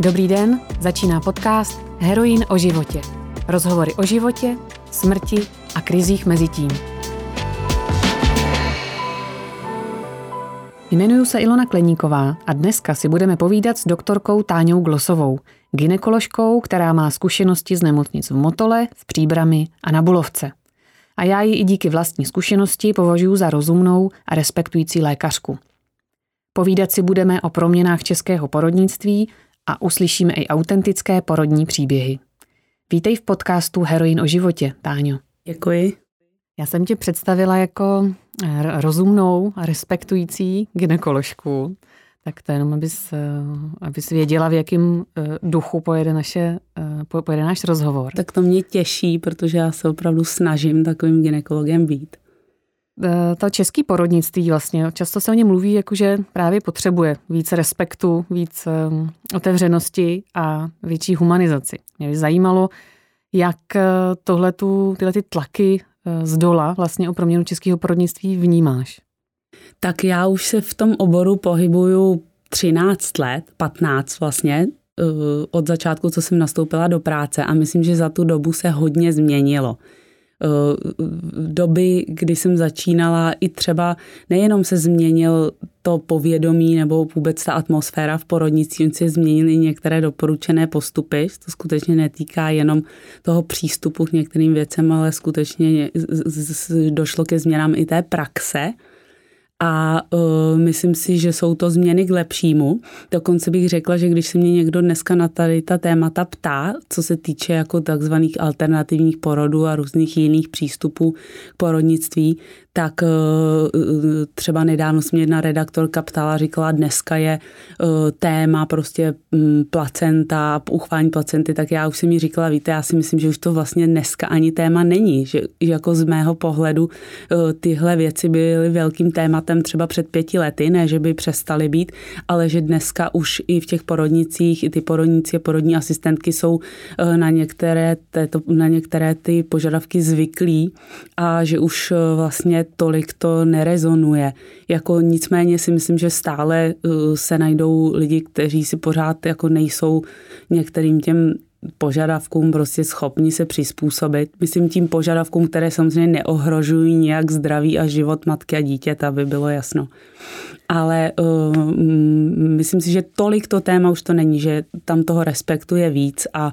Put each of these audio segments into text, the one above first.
Dobrý den, začíná podcast Heroin o životě. Rozhovory o životě, smrti a krizích mezi tím. Jmenuji se Ilona Kleníková a dneska si budeme povídat s doktorkou Táňou Glosovou, ginekoložkou, která má zkušenosti z nemocnic v Motole, v Příbrami a na Bulovce. A já ji i díky vlastní zkušenosti považuji za rozumnou a respektující lékařku. Povídat si budeme o proměnách českého porodnictví a uslyšíme i autentické porodní příběhy. Vítej v podcastu Heroin o životě, Táňo. Děkuji. Já jsem tě představila jako eh, rozumnou a respektující ginekoložku, tak to jenom, abys, eh, abys věděla, v jakém eh, duchu pojede, naše, pojede náš rozhovor. Tak to mě těší, protože já se opravdu snažím takovým ginekologem být. Eh, to český porodnictví vlastně, často se o něm mluví, jakože právě potřebuje víc respektu, víc ehm, otevřenosti a větší humanizaci. Mě by zajímalo, jak eh, tohletu, tyhle ty tlaky eh, z dola vlastně o proměnu českého porodnictví vnímáš? Tak já už se v tom oboru pohybuju 13 let, 15 vlastně, od začátku, co jsem nastoupila do práce a myslím, že za tu dobu se hodně změnilo. Eh, doby, kdy jsem začínala, i třeba nejenom se změnil to povědomí nebo vůbec ta atmosféra v porodnici, se změnily některé doporučené postupy, to skutečně netýká jenom toho přístupu k některým věcem, ale skutečně došlo ke změnám i té praxe a uh, myslím si, že jsou to změny k lepšímu. Dokonce bych řekla, že když se mě někdo dneska na tady ta témata ptá, co se týče jako takzvaných alternativních porodů a různých jiných přístupů k porodnictví, tak eh, třeba nedávno se mě jedna redaktorka ptala, říkala, dneska je eh, téma prostě mm, placenta, uchvání placenty, tak já už jsem mi říkala, víte, já si myslím, že už to vlastně dneska ani téma není, že jako z mého pohledu eh, tyhle věci byly velkým tématem třeba před pěti lety, ne, že by přestaly být, ale že dneska už i v těch porodnicích, i ty porodníci a porodní asistentky jsou na některé, této, na některé ty požadavky zvyklí a že už vlastně tolik to nerezonuje. Jako nicméně si myslím, že stále uh, se najdou lidi, kteří si pořád jako nejsou některým těm požadavkům prostě schopni se přizpůsobit. Myslím tím požadavkům, které samozřejmě neohrožují nějak zdraví a život matky a dítěte, aby bylo jasno. Ale uh, myslím si, že tolik to téma už to není, že tam toho respektu je víc a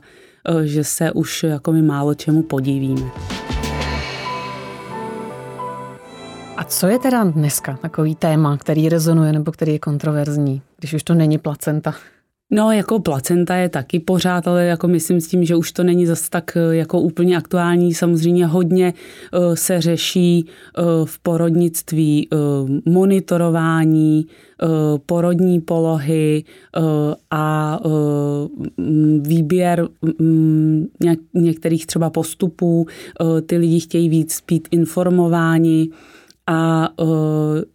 uh, že se už jako my málo čemu podívíme. A co je teda dneska takový téma, který rezonuje nebo který je kontroverzní, když už to není placenta? No, jako placenta je taky pořád, ale jako myslím s tím, že už to není zase tak eh, jako úplně aktuální. Samozřejmě hodně uh, se řeší uh, v porodnictví monitorování, porodní polohy a výběr některých třeba postupů. Ty lidi chtějí víc být informováni. A uh,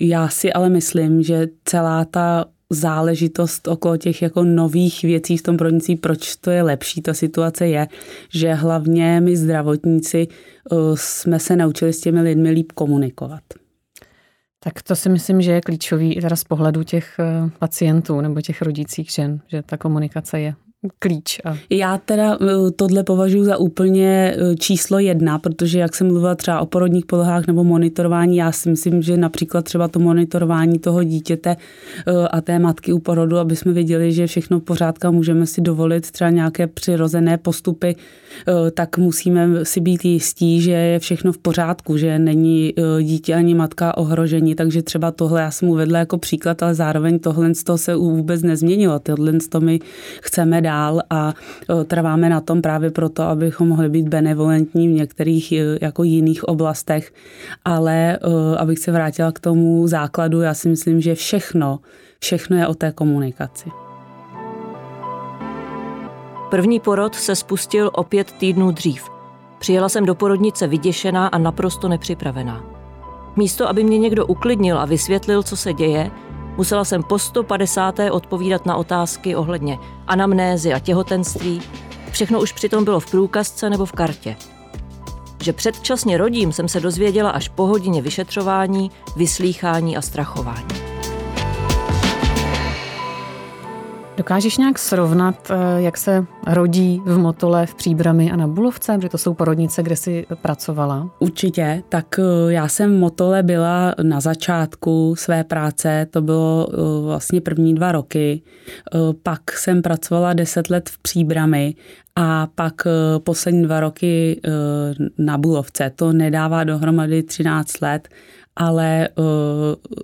já si ale myslím, že celá ta záležitost okolo těch jako nových věcí v tom pronictví, proč to je lepší, ta situace je, že hlavně my zdravotníci uh, jsme se naučili s těmi lidmi líp komunikovat. Tak to si myslím, že je klíčový i teda z pohledu těch pacientů nebo těch rodících žen, že ta komunikace je klíč. A... Já teda eh, tohle považuji za úplně eh, číslo jedna, protože jak jsem mluvila třeba o porodních polohách nebo monitorování, já si myslím, že například třeba to monitorování toho dítěte eh, a té matky u porodu, aby jsme věděli, že všechno v pořádku, můžeme si dovolit třeba nějaké přirozené postupy, tak musíme si být jistí, že je všechno v pořádku, že není dítě ani matka ohrožení, takže třeba tohle já jsem uvedla jako příklad, ale zároveň tohle z toho se vůbec nezměnilo. Tohle z toho my chceme dál a trváme na tom právě proto, abychom mohli být benevolentní v některých e, jako jiných oblastech. Ale abych se vrátila k tomu základu, já si myslím, že všechno, všechno je o té komunikaci. První porod se spustil o pět týdnů dřív. Přijela jsem do porodnice vyděšená a naprosto nepřipravená. Místo, aby mě někdo uklidnil a vysvětlil, co se děje, Musela jsem po 150. odpovídat na otázky ohledně anamnézy a těhotenství. Všechno už přitom bylo v průkazce nebo v kartě. Že předčasně rodím jsem se dozvěděla až po hodině vyšetřování, vyslýchání a strachování. Dokážeš nějak srovnat, eh, jak se rodí v Motole, v Příbrami a na Bulovce, protože to jsou porodnice, kde jsi pracovala? Určitě, tak eh, já jsem v Motole byla na začátku své práce, to bylo eh, vlastně první dva roky, pak jsem pracovala deset let v Příbrami a pak poslední dva roky na Bulovce. To nedává dohromady 13 let ale eh,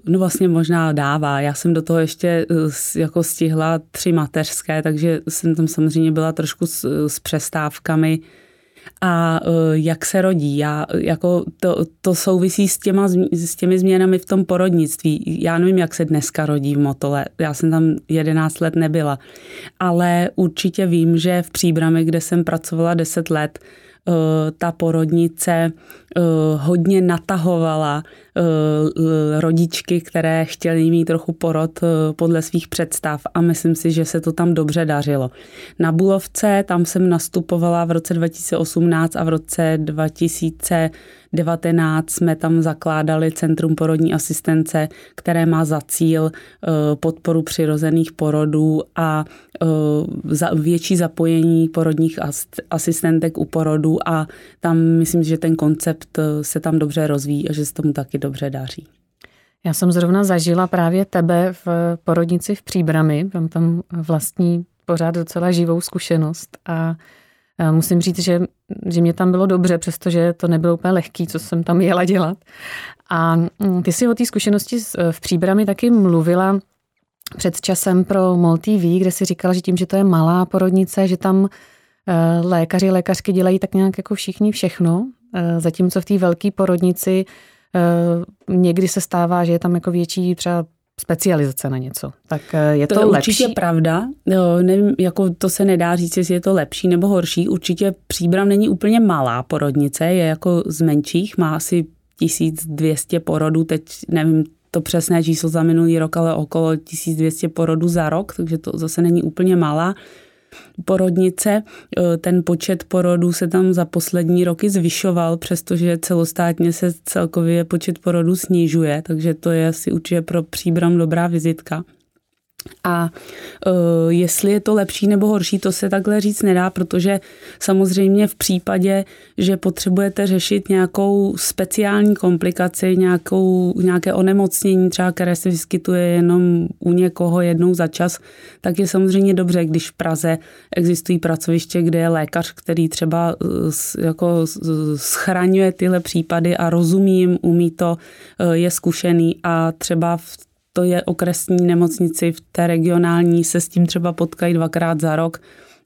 no vlastně možná dává. Já jsem do toho ještě eh, jako stihla tři mateřské, takže jsem tam samozřejmě byla trošku s, s přestávkami. A eh, jak se rodí? Já, jako to, to souvisí s, těma, s těmi změnami v tom porodnictví. Já nevím, jak se dneska rodí v Motole. Já jsem tam 11 let nebyla. Ale určitě vím, že v Příbrami, kde jsem pracovala 10 let, ta porodnice hodně natahovala Eh, rodičky, které chtěly mít trochu porod eh, podle svých představ a myslím si, že se to tam dobře dařilo. Na Bulovce tam jsem nastupovala v roce 2018 a v roce 2000 19 jsme tam zakládali Centrum porodní asistence, které má za cíl eh, podporu přirozených porodů a eh, větší zapojení porodních asistentek u porodů a tam myslím, že ten koncept eh, se tam dobře rozvíjí a že se tomu taky dobře daří. Já jsem zrovna zažila právě tebe v porodnici v Příbrami, mám tam vlastní pořád docela živou zkušenost a Musím říct, že, že mě tam bylo dobře, přestože to nebylo úplně lehký, co jsem tam jela dělat. A mm, ty si o té zkušenosti v Příbrami taky mluvila před časem pro MOL TV, kde si říkala, že tím, že to je malá porodnice, že tam eh, lékaři, lékařky dělají tak nějak jako všichni všechno, eh, zatímco v té velké porodnici eh, někdy se stává, že je tam jako větší třeba specializace na něco. Tak eh, je to, to je lepší? určitě pravda. Jo, nevím, jako to se nedá říct, jestli je to lepší nebo horší. Určitě Příbram není úplně malá porodnice, je jako z menších, má asi 1200 porodů, teď nevím to přesné číslo za minulý rok, ale okolo 1200 porodů za rok, takže to zase není úplně malá porodnice. E, ten počet porodů se tam za poslední roky zvyšoval, přestože celostátně se celkově počet porodů snižuje, takže to je asi určitě pro příbram dobrá vizitka. A uh, jestli je to lepší nebo horší, to se takhle říct nedá, protože samozřejmě v případě, že potřebujete řešit nějakou speciální komplikaci, nějakou, nějaké onemocnění, třeba které se vyskytuje jenom u někoho jednou za čas, tak je samozřejmě dobře, když v Praze existují pracoviště, kde je lékař, který třeba uh, jako schraňuje tyhle případy a rozumí jim, umí to, uh, je zkušený a třeba v to je okresní nemocnici, v té regionální se s tím třeba potkají dvakrát za rok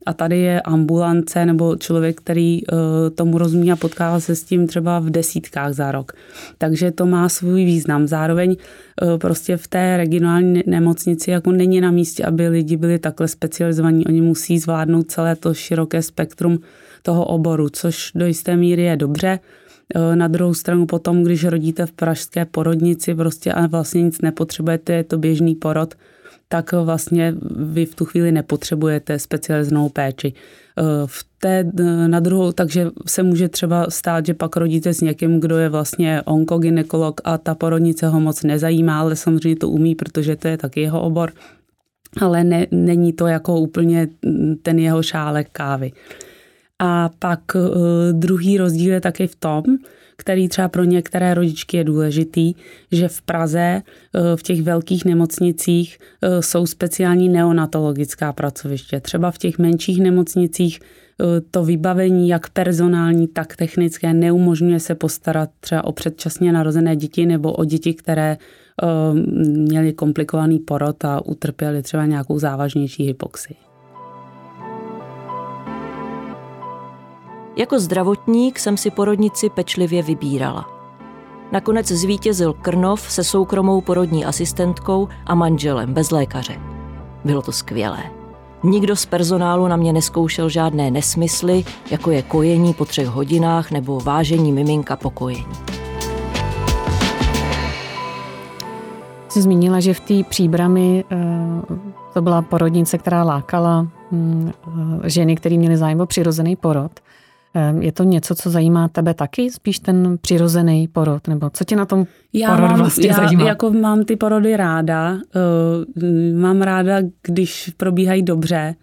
a tady je ambulance nebo člověk, který uh, tomu rozumí a potkává se s tím třeba v desítkách za rok. Takže to má svůj význam. Zároveň uh, prostě v té regionální nemocnici jako není na místě, aby lidi byli takhle specializovaní. Oni musí zvládnout celé to široké spektrum toho oboru, což do jisté míry je dobře. Eh, na druhou stranu potom, když rodíte v pražské porodnici prostě a vlastně nic nepotřebujete, je to běžný porod, tak vlastně vy v tu chvíli nepotřebujete specializovanou péči. Eh, v té, eh, na druhou, takže se může třeba stát, že pak rodíte s někým, kdo je vlastně onkogynekolog a ta porodnice ho moc nezajímá, ale samozřejmě to umí, protože to je taky jeho obor, ale ne, není to jako úplně ten jeho šálek kávy. A pak uh, druhý rozdíl je taky v tom, který třeba pro některé rodičky je důležitý, že v Praze uh, v těch velkých nemocnicích uh, jsou speciální neonatologická pracoviště. Třeba v těch menších nemocnicích to vybavení, jak personální, tak technické, neumožňuje se postarat třeba o předčasně narozené děti nebo o děti, které měly komplikovaný porod a utrpěly třeba nějakou závažnější hypoxii. Jako zdravotník jsem si porodnici pečlivě vybírala. Nakonec zvítězil Krnov se soukromou porodní asistentkou a manželem bez lékaře. Bylo to skvělé. Nikdo z personálu na mě neskoušel žádné nesmysly, jako je kojení po třech hodinách nebo vážení miminka po kojení. Jsi zmínila, že v té příbrami eh, to byla porodnice, která lákala hm, eh, ženy, které měly zájem o přirozený porod. Je to něco, co zajímá tebe taky, spíš ten přirozený porod, nebo co tě na tom já porod mám, vlastně já zajímá? jako mám ty porody ráda, uh, mám ráda, když probíhají dobře.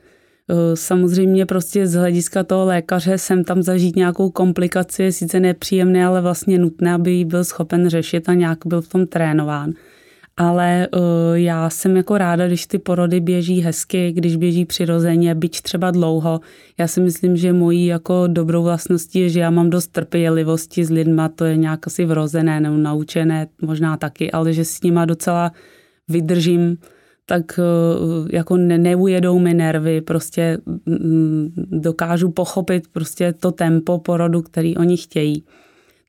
Uh, samozřejmě prostě z hlediska toho lékaře jsem tam zažít nějakou komplikaci, je sice nepříjemné, ale vlastně nutné, aby ji byl schopen řešit a nějak byl v tom trénován ale uh, já jsem jako ráda, když ty porody běží hezky, když běží přirozeně, byť třeba dlouho. Já si myslím, že mojí jako dobrou vlastností je, že já mám dost trpělivosti s lidma, to je nějak asi vrozené nebo naučené, možná taky, ale že s nima docela vydržím, tak uh, jako ne, neujedou mi nervy, prostě um, dokážu pochopit prostě to tempo porodu, který oni chtějí.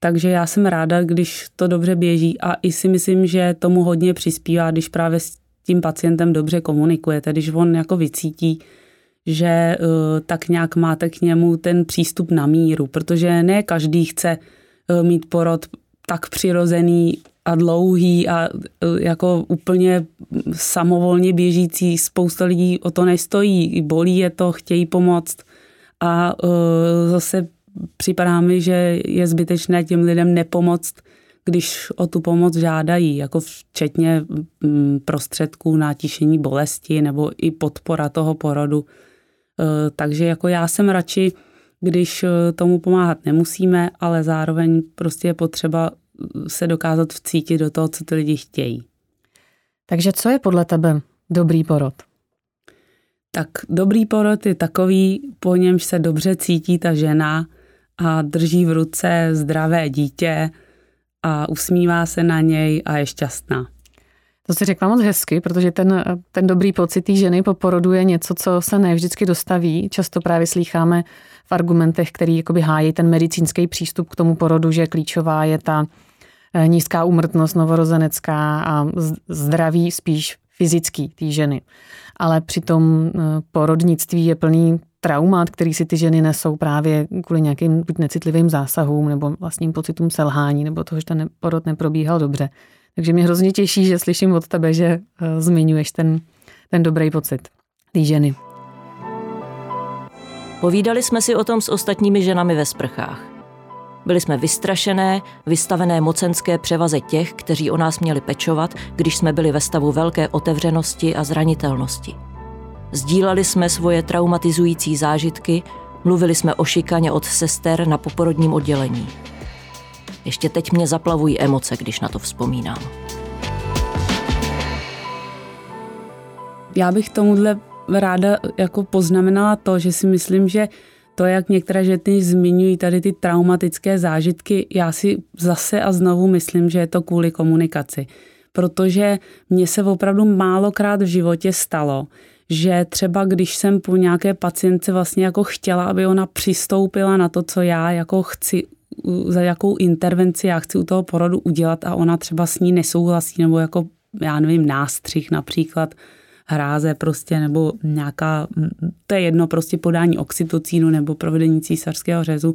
Takže já jsem ráda, když to dobře běží a i si myslím, že tomu hodně přispívá, když právě s tím pacientem dobře komunikujete, když on jako vycítí, že uh, tak nějak máte k němu ten přístup na míru, protože ne každý chce uh, mít porod tak přirozený a dlouhý a uh, jako úplně samovolně běžící. Spousta lidí o to nestojí, bolí je to, chtějí pomoct. A zase připadá mi, že je zbytečné těm lidem nepomoct, když o tu pomoc žádají, jako včetně mm, prostředků na tišení bolesti nebo i podpora toho porodu. E, takže jako já jsem radši, když e, tomu pomáhat nemusíme, ale zároveň prostě je potřeba se dokázat vcítit do toho, co ty lidi chtějí. Takže co je podle tebe dobrý porod? Tak dobrý porod je takový, po němž se dobře cítí ta žena, a drží v ruce zdravé dítě a usmívá se na něj a je šťastná. To si řekla moc hezky, protože ten, ten dobrý pocit té ženy po porodu je něco, co se ne vždycky dostaví. Často právě slýcháme v argumentech, který jakoby hájí ten medicínský přístup k tomu porodu, že klíčová je ta eh, nízká úmrtnost novorozenecká a zdraví spíš fyzický té ženy. Ale přitom eh, porodnictví je plný traumat, který si ty ženy nesou právě kvůli nějakým buď necitlivým zásahům nebo vlastním pocitům selhání nebo toho, že ten porod neprobíhal dobře. Takže mě hrozně těší, že slyším od tebe, že uh, zmiňuješ ten, ten dobrý pocit té ženy. Povídali jsme si o tom s ostatními ženami ve sprchách. Byli jsme vystrašené, vystavené mocenské převaze těch, kteří o nás měli pečovat, když jsme byli ve stavu velké otevřenosti a zranitelnosti. Sdíleli jsme svoje traumatizující zážitky, mluvili jsme o šikaně od sester na poporodním oddělení. Ještě teď mě zaplavují emoce, když na to vzpomínám. Já bych tomuhle ráda jako poznamenala to, že si myslím, že to, jak některé ženy zmiňují tady ty traumatické zážitky, já si zase a znovu myslím, že je to kvůli komunikaci. Protože mně se opravdu málokrát v životě stalo, že třeba když jsem po nějaké pacientce vlastně jako chtěla, aby ona přistoupila na to, co já jako chci, za jakou intervenci já chci u toho porodu udělat a ona třeba s ní nesouhlasí, nebo jako, já nevím, nástřih například, hráze prostě, nebo nějaká, to je jedno, prostě podání oxytocínu nebo provedení císařského řezu,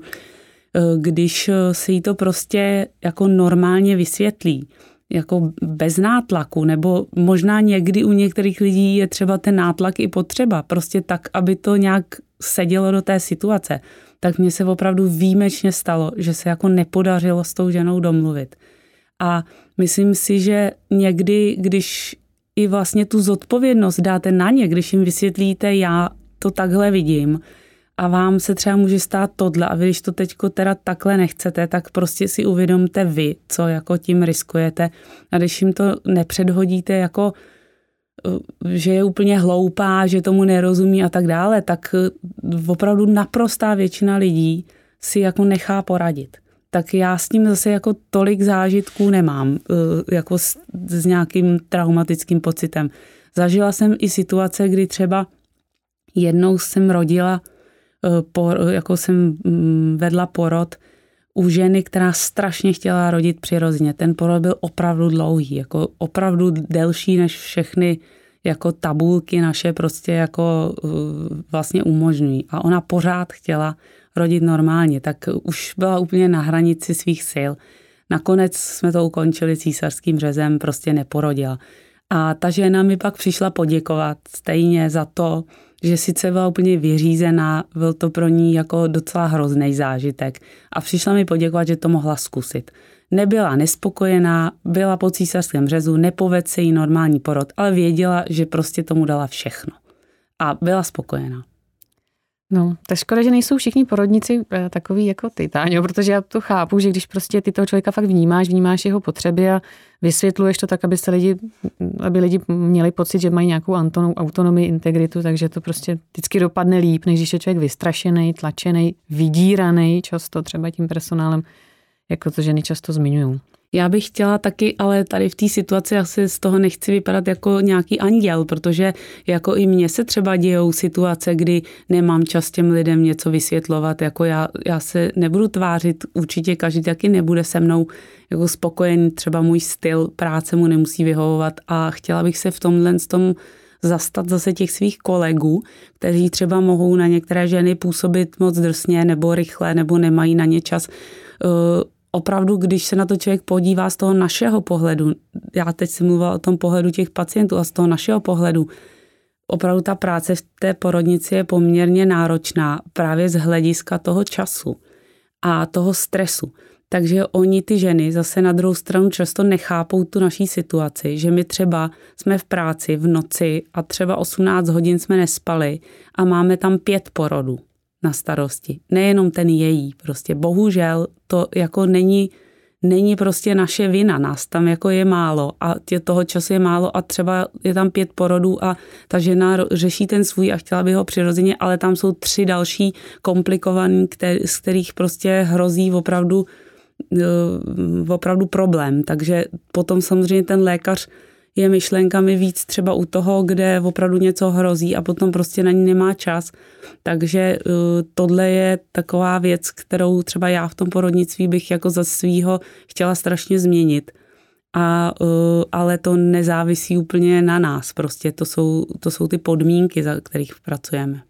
když se jí to prostě jako normálně vysvětlí, jako bez nátlaku, nebo možná někdy u některých lidí je třeba ten nátlak i potřeba, prostě tak, aby to nějak sedělo do té situace. Tak mně se opravdu výjimečně stalo, že se jako nepodařilo s tou ženou domluvit. A myslím si, že někdy, když i vlastně tu zodpovědnost dáte na ně, když jim vysvětlíte, já to takhle vidím, a vám se třeba může stát tohle a vy, když to teďko teda takhle nechcete, tak prostě si uvědomte vy, co jako tím riskujete a když jim to nepředhodíte jako eh, že je úplně hloupá, že tomu nerozumí a tak dále, tak eh, opravdu naprostá většina lidí si jako nechá poradit. Tak já s tím zase jako tolik zážitků nemám, eh, jako s, s nějakým traumatickým pocitem. Zažila jsem i situace, kdy třeba jednou jsem rodila por, jako jsem mm, vedla porod u ženy, která strašně chtěla rodit přirozeně. Ten porod byl opravdu dlouhý, jako opravdu delší než všechny jako tabulky naše prostě jako eh, vlastně umožňují. A ona pořád chtěla rodit normálně, tak už byla úplně na hranici svých sil. Nakonec jsme to ukončili císařským řezem, prostě neporodila. A ta žena mi pak přišla poděkovat stejně za to, že sice byla úplně vyřízená, byl to pro ní jako docela hrozný zážitek a přišla mi poděkovat, že to mohla zkusit. Nebyla nespokojená, byla po císařském řezu, nepovedl se jí normální porod, ale věděla, že prostě tomu dala všechno. A byla spokojená. No, je škoda, že nejsou všichni porodníci eh, takový jako ty, Táňo, protože já to chápu, že když prostě ty toho člověka fakt vnímáš, vnímáš jeho potřeby a vysvětluješ to tak, aby se lidi, aby lidi měli pocit, že mají nějakou autonomii, integritu, takže to prostě vždycky dopadne líp, než když je člověk vystrašený, tlačený, vydíraný často třeba tím personálem, jako to ženy často zmiňují. Já bych chtěla taky, ale tady v té situaci asi z toho nechci vypadat jako nějaký anděl, protože jako i mně se třeba dějou situace, kdy nemám čas těm lidem něco vysvětlovat, jako já, já se nebudu tvářit, určitě každý taky nebude se mnou jako spokojený, třeba můj styl práce mu nemusí vyhovovat a chtěla bych se v tomhle tom zastat zase těch svých kolegů, kteří třeba mohou na některé ženy působit moc drsně nebo rychle, nebo nemají na ně čas opravdu, když se na to člověk podívá z toho našeho pohledu, já teď jsem mluvila o tom pohledu těch pacientů a z toho našeho pohledu, opravdu ta práce v té porodnici je poměrně náročná právě z hlediska toho času a toho stresu. Takže oni, ty ženy, zase na druhou stranu často nechápou tu naší situaci, že my třeba jsme v práci v noci a třeba 18 hodin jsme nespali a máme tam pět porodů na starosti. Nejenom ten její, prostě bohužel to jako není, není prostě naše vina, nás tam jako je málo a tě toho času je málo a třeba je tam pět porodů a ta žena řeší ten svůj a chtěla by ho přirozeně, ale tam jsou tři další komplikovaný, z kterých prostě hrozí opravdu eh, opravdu problém. Takže potom samozřejmě ten lékař je myšlenkami víc třeba u toho, kde opravdu něco hrozí a potom prostě na ní nemá čas. Takže uh, tohle je taková věc, kterou třeba já v tom porodnictví bych jako za svýho chtěla strašně změnit. A, uh, ale to nezávisí úplně na nás. Prostě to jsou, to jsou ty podmínky, za kterých pracujeme.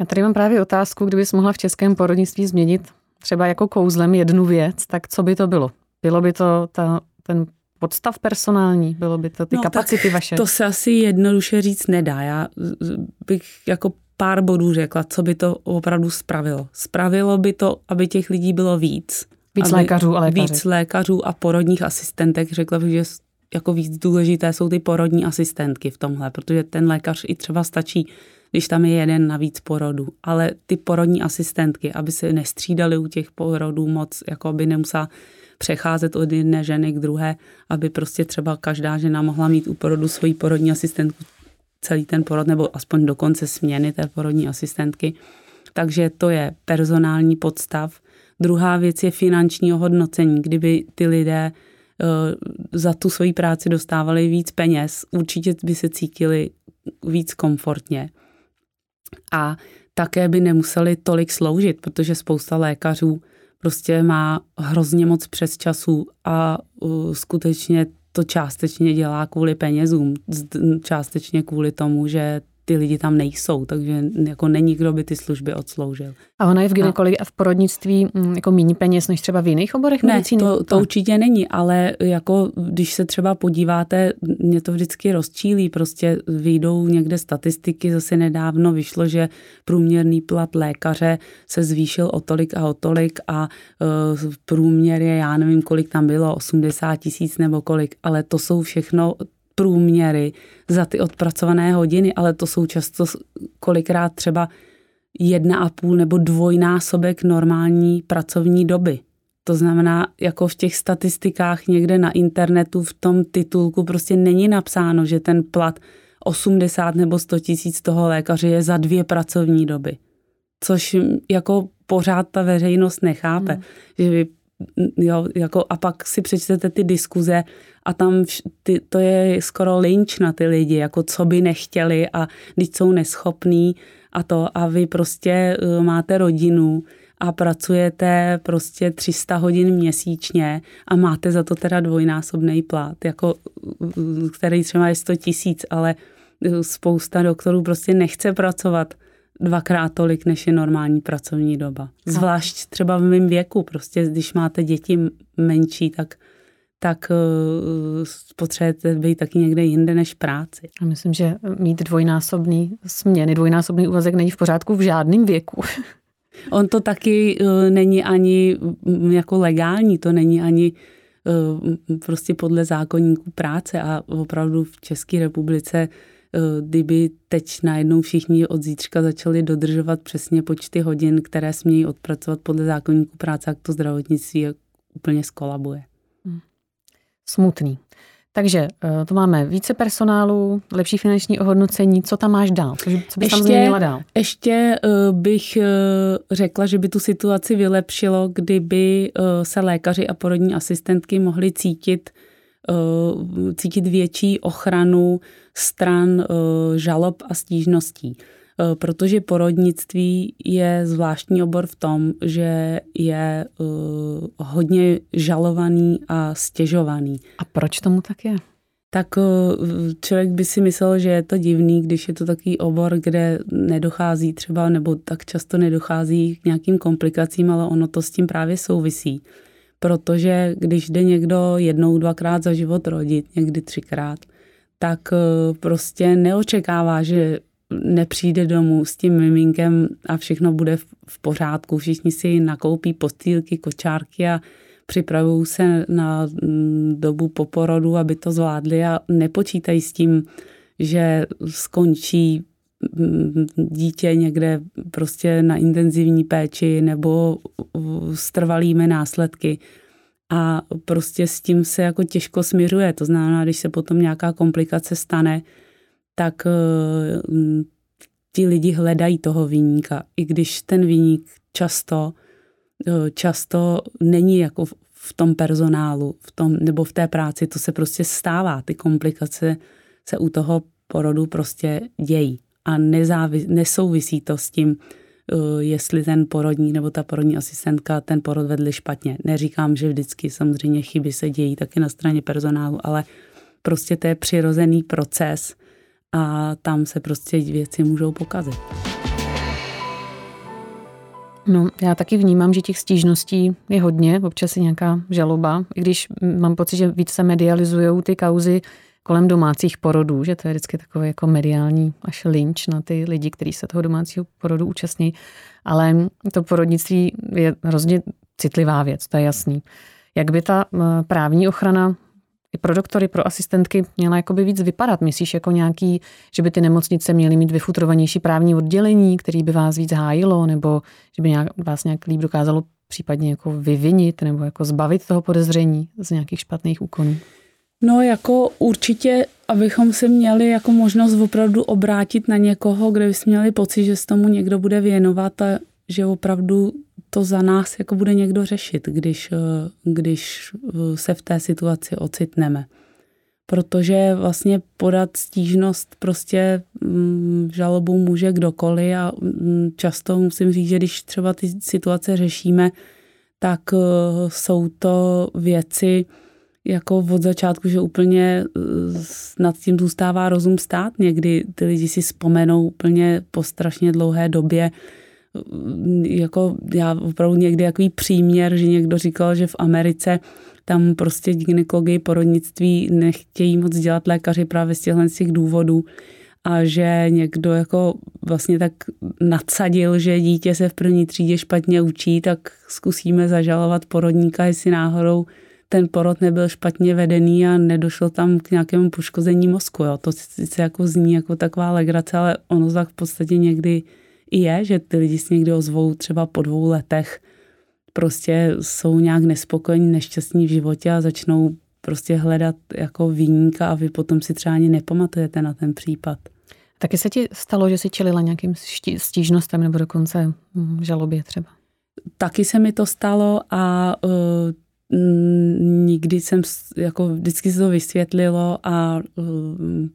Já tady mám právě otázku, kdybys mohla v českém porodnictví změnit třeba jako kouzlem jednu věc, tak co by to bylo? Bylo by to ta, ten podstav personální? Bylo by to ty no, kapacity vaše? To se asi jednoduše říct nedá. Já bych jako pár bodů řekla, co by to opravdu spravilo. Spravilo by to, aby těch lidí bylo víc. Víc aby lékařů a lékaři. Víc lékařů a porodních asistentek. Řekla bych, že jako víc důležité jsou ty porodní asistentky v tomhle, protože ten lékař i třeba stačí, když tam je jeden navíc porodů. Ale ty porodní asistentky, aby se nestřídali u těch porodů moc, jako aby nemusela přecházet od jedné ženy k druhé, aby prostě třeba každá žena mohla mít u porodu svoji porodní asistentku celý ten porod, nebo aspoň do konce směny té porodní asistentky. Takže to je personální podstav. Druhá věc je finanční ohodnocení. Kdyby ty lidé eh, za tu svoji práci dostávali víc peněz, určitě by se cítili víc komfortně. A také by nemuseli tolik sloužit, protože spousta lékařů prostě má hrozně moc přes času a uh, skutečně to částečně dělá kvůli penězům, částečně kvůli tomu, že ty lidi tam nejsou, takže jako není, kdo by ty služby odsloužil. A ona je v gynekologii a v porodnictví mm, jako méně peněz než třeba v jiných oborech ne, medicíny? To, to určitě není, ale jako když se třeba podíváte, mě to vždycky rozčílí, prostě vyjdou někde statistiky, zase nedávno vyšlo, že průměrný plat lékaře se zvýšil o tolik a o tolik a uh, průměr je, já nevím, kolik tam bylo, 80 tisíc nebo kolik, ale to jsou všechno průměry za ty odpracované hodiny, ale to jsou často kolikrát třeba jedna a půl nebo dvojnásobek normální pracovní doby. To znamená, jako v těch statistikách někde na internetu v tom titulku prostě není napsáno, že ten plat 80 nebo 100 tisíc toho lékaře je za dvě pracovní doby. Což jako pořád ta veřejnost nechápe, hmm. že vy jo, jako a pak si přečtete ty diskuze a tam ty, to je skoro lynč na ty lidi, jako co by nechtěli a když jsou neschopní a to a vy prostě uh, máte rodinu a pracujete prostě 300 hodin měsíčně a máte za to teda dvojnásobný plat, jako, uh, který třeba je 100 tisíc, ale spousta doktorů prostě nechce pracovat dvakrát tolik, než je normální pracovní doba. Zvlášť třeba v mém věku, prostě když máte děti menší, tak tak uh, potřebujete být taky někde jinde než práci. A myslím, že mít dvojnásobný směny, dvojnásobný úvazek není v pořádku v žádném věku. On to taky uh, není ani um, jako legální, to není ani uh, prostě podle zákonníků práce a opravdu v České republice kdyby teď najednou všichni od zítřka začali dodržovat přesně počty hodin, které smějí odpracovat podle zákonníků práce, tak to zdravotnictví úplně skolabuje. Smutný. Takže eh, to máme více personálu, lepší finanční ohodnocení. Co tam máš dál? Co, co bys ještě, tam změnila dál? Ještě uh, bych uh, řekla, že by tu situaci vylepšilo, kdyby se lékaři a porodní asistentky mohli cítit cítit větší ochranu stran žalob a stížností. Eh, protože porodnictví je zvláštní obor v tom, že je eh, hodně žalovaný a stěžovaný. A proč tomu tak je? tak eh, člověk by si myslel, že je to divný, když je to takový obor, kde nedochází třeba, nebo tak často nedochází k nějakým komplikacím, ale ono to s tím právě souvisí. Protože když jde někdo jednou, dvakrát za život rodit, někdy třikrát, tak prostě neočekává, že nepřijde domů s tím miminkem a všechno bude v pořádku. Všichni si nakoupí postýlky, kočárky a připravují se na mm, dobu po porodu, aby to zvládli a nepočítají s tím, že skončí mm, dítě někde prostě na intenzivní péči nebo s trvalými následky. A prostě s tím se jako těžko směřuje. To znamená, když se potom nějaká komplikace stane, tak eh, ti lidi hledají toho výníka, i když ten výnik často, eh, často není jako v tom personálu, v tom, nebo v té práci, to se prostě stává. Ty komplikace se u toho porodu prostě dějí a nezávis, nesouvisí to s tím, eh, jestli ten porodní nebo ta porodní asistentka ten porod vedli špatně. Neříkám, že vždycky samozřejmě chyby se dějí taky na straně personálu, ale prostě to je přirozený proces, a tam se prostě věci můžou pokazit. No, já taky vnímám, že těch stížností je hodně, občas je nějaká žaloba, i když mám pocit, že víc se medializují ty kauzy kolem domácích porodů, že to je vždycky takový jako mediální až lynč na ty lidi, kteří se toho domácího porodu účastní. Ale to porodnictví je hrozně citlivá věc, to je jasný. Jak by ta právní ochrana i pro doktory, pro asistentky měla jakoby víc vypadat? Myslíš jako nějaký, že by ty nemocnice měly mít vyfutrovanější právní oddělení, který by vás víc hájilo, nebo že by nějak, vás nějak líp dokázalo případně jako vyvinit nebo jako zbavit toho podezření z nějakých špatných úkonů? No jako určitě, abychom se měli jako možnost opravdu obrátit na někoho, kde bychom měli pocit, že se tomu někdo bude věnovat a že opravdu to za nás jako bude někdo řešit, když, eh, když eh, se v té situaci ocitneme. Protože vlastně podat stížnost prostě mm, žalobu může kdokoliv a mm, často musím říct, že když třeba ty situace řešíme, tak eh, jsou to věci jako od začátku, že úplně nad tím zůstává rozum stát. Někdy ty lidi si vzpomenou úplně po strašně dlouhé době, jako já opravdu někdy jaký příměr, že někdo říkal, že v Americe tam prostě gynekologii porodnictví nechtějí moc dělat lékaři právě z těchto z těch důvodů a že někdo jako vlastně tak nadsadil, že dítě se v první třídě špatně učí, tak zkusíme zažalovat porodníka, jestli náhodou ten porod nebyl špatně vedený a nedošlo tam k nějakému poškození mozku. Jo. To sice jako zní jako taková legrace, ale ono tak v podstatě někdy i je, že ty lidi si někdy ozvou třeba po dvou letech, prostě jsou nějak nespokojení, nešťastní v životě a začnou prostě hledat jako výjimka a vy potom si třeba ani nepamatujete na ten případ. Taky se ti stalo, že jsi čelila nějakým stížnostem nebo dokonce hm, žalobě třeba? Taky se mi to stalo a uh, nikdy jsem, jako vždycky se to vysvětlilo a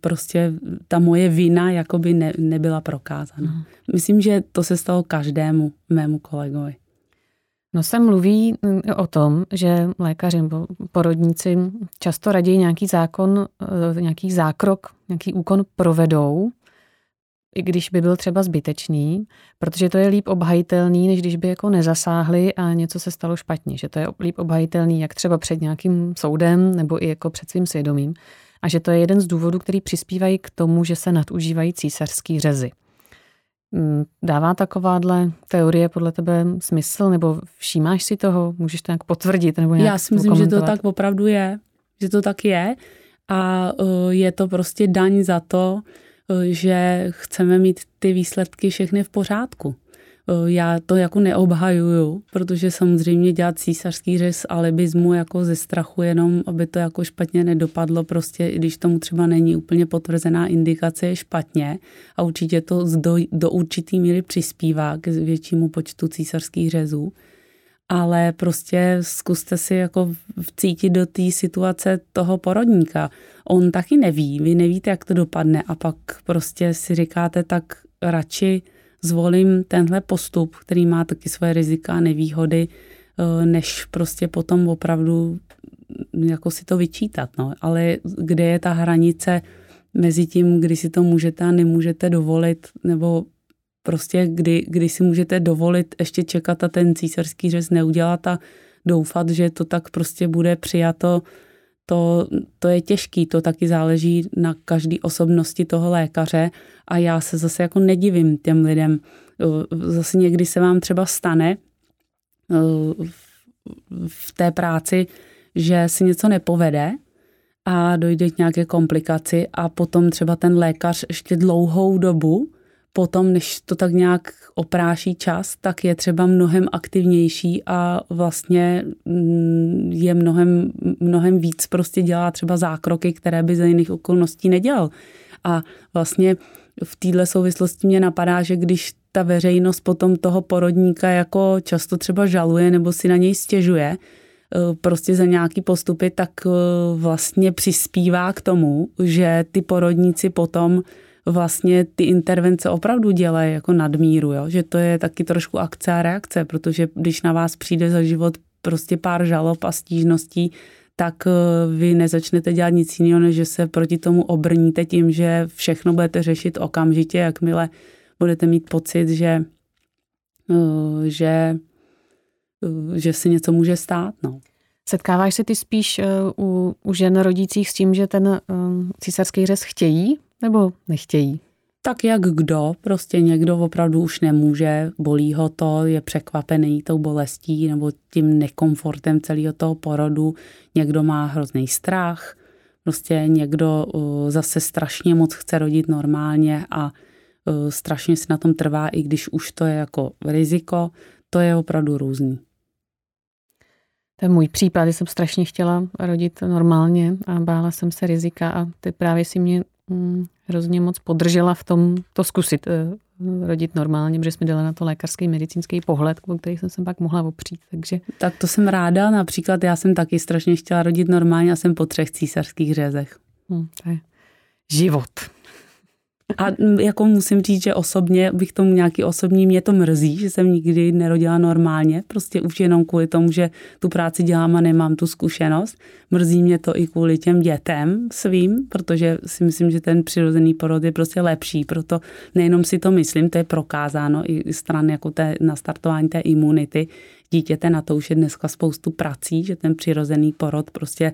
prostě ta moje vina jakoby ne, nebyla prokázána. Mm. Myslím, že to se stalo každému mému kolegovi. No se mluví o tom, že lékaři nebo porodníci často raději nějaký zákon, e, nějaký zákrok, nějaký úkon provedou, i když by byl třeba zbytečný, protože to je líp obhajitelný, než když by jako nezasáhli a něco se stalo špatně. Že to je líp obhajitelný jak třeba před nějakým soudem nebo i jako před svým svědomím. A že to je jeden z důvodů, který přispívají k tomu, že se nadužívají císařský řezy. Mm, dává takováhle teorie podle tebe smysl, nebo všímáš si toho? Můžeš to nějak potvrdit? Nebo nějak Já si myslím, že to tak opravdu je. Že to tak je. A uh, je to prostě daň za to, že chceme mít ty výsledky všechny v pořádku. Eh, já to jako neobhajuju, protože samozřejmě dělat císařský řez alibismu jako ze strachu jenom, aby to jako špatně nedopadlo, prostě i když tomu třeba není úplně potvrzená indikace, je špatně a určitě to do, do určitý míry přispívá k většímu počtu císařských řezů. Ale prostě zkuste si jako vcítit do té situace toho porodníka. On taky neví, vy nevíte, jak to dopadne a pak prostě si říkáte, tak radši zvolím tenhle postup, který má taky svoje rizika a nevýhody, eh, než prostě potom opravdu jako si to vyčítat. No. Ale kde je ta hranice mezi tím, kdy si to můžete a nemůžete dovolit, nebo prostě kdy, kdy si můžete dovolit ještě čekat a ten císařský řez neudělat a doufat, že to tak prostě bude přijato to, to je těžký, to taky záleží na každé osobnosti toho lékaře a já se zase jako nedivím těm lidem. Zase někdy se vám třeba stane v té práci, že si něco nepovede a dojde k nějaké komplikaci a potom třeba ten lékař ještě dlouhou dobu potom, než to tak nějak opráší čas, tak je třeba mnohem aktivnější a vlastně mm, je mnohem, mnohem víc prostě dělá třeba zákroky, které by za jiných okolností nedělal. A vlastně v téhle souvislosti mě napadá, že když ta veřejnost potom toho porodníka jako často třeba žaluje nebo si na něj stěžuje, eh, prostě za nějaký postupy, tak eh, vlastně přispívá k tomu, že ty porodníci potom vlastně ty intervence opravdu dělají jako nadmíru, jo? že to je taky trošku akce a reakce, protože když na vás přijde za život prostě pár žalob a stížností, tak eh, vy nezačnete dělat nic jiného, než že se proti tomu obrníte tím, že všechno budete řešit okamžitě, jakmile budete mít pocit, že, eh, že, eh, že se něco může stát. No. Setkáváš se ty spíš u, u žen rodících s tím, že ten císařský řez chtějí nebo nechtějí? Tak jak kdo, prostě někdo opravdu už nemůže, bolí ho to, je překvapený tou bolestí nebo tím nekomfortem celého toho porodu, někdo má hrozný strach, prostě někdo uh, zase strašně moc chce rodit normálně a uh, strašně si na tom trvá, i když už to je jako riziko, to je opravdu různý. To je můj případ, jsem strašně chtěla rodit normálně a bála jsem se rizika a ty právě si mě hrozně moc podržela v tom to zkusit eh, rodit normálně, protože jsme dali na to lékařský medicínský pohled, o který jsem se pak mohla opřít. Takže... Tak to jsem ráda. Například já jsem taky strašně chtěla rodit normálně a jsem po třech císařských řezech. Hmm, to je život. A jako musím říct, že osobně bych tomu nějaký osobní, mě to mrzí, že jsem nikdy nerodila normálně, prostě už jenom kvůli tomu, že tu práci dělám a nemám tu zkušenost. Mrzí mě to i kvůli těm dětem svým, protože si myslím, že ten přirozený porod je prostě lepší, proto nejenom si to myslím, to je prokázáno i stran jako té nastartování té imunity. Dítěte, na to už je dneska spoustu prací, že ten přirozený porod prostě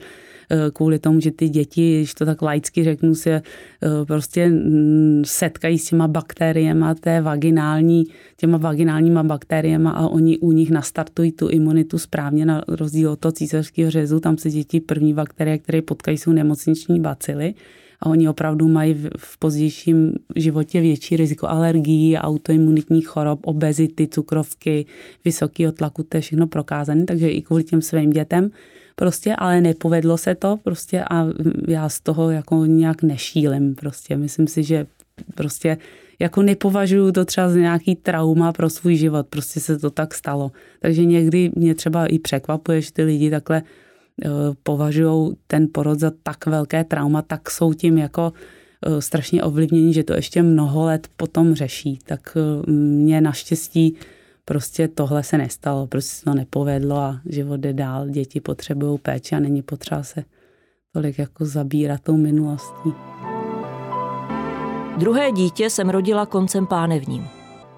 kvůli tomu, že ty děti, když to tak laicky řeknu, se eh, prostě mm, setkají s těma bakteriemi té vaginální, těma vaginálníma bakteriemi a oni u nich nastartují tu imunitu správně na rozdíl od toho císařského řezu. Tam se děti první bakterie, které potkají, jsou nemocniční bacily a oni opravdu mají v pozdějším životě větší riziko alergií, autoimunitních chorob, obezity, cukrovky, vysokého tlaku, to je všechno prokázané, takže i kvůli těm svým dětem prostě, ale nepovedlo se to prostě a já z toho jako nějak nešílim prostě. Myslím si, že prostě jako nepovažuju to třeba za nějaký trauma pro svůj život, prostě se to tak stalo. Takže někdy mě třeba i překvapuje, že ty lidi takhle uh, považují ten porod za tak velké trauma, tak jsou tím jako uh, strašně ovlivnění, že to ještě mnoho let potom řeší. Tak uh, mě naštěstí prostě tohle se nestalo, prostě se to nepovedlo a život jde dál, děti potřebují péči a není potřeba se tolik jako zabírat tou minulostí. Druhé dítě jsem rodila koncem pánevním.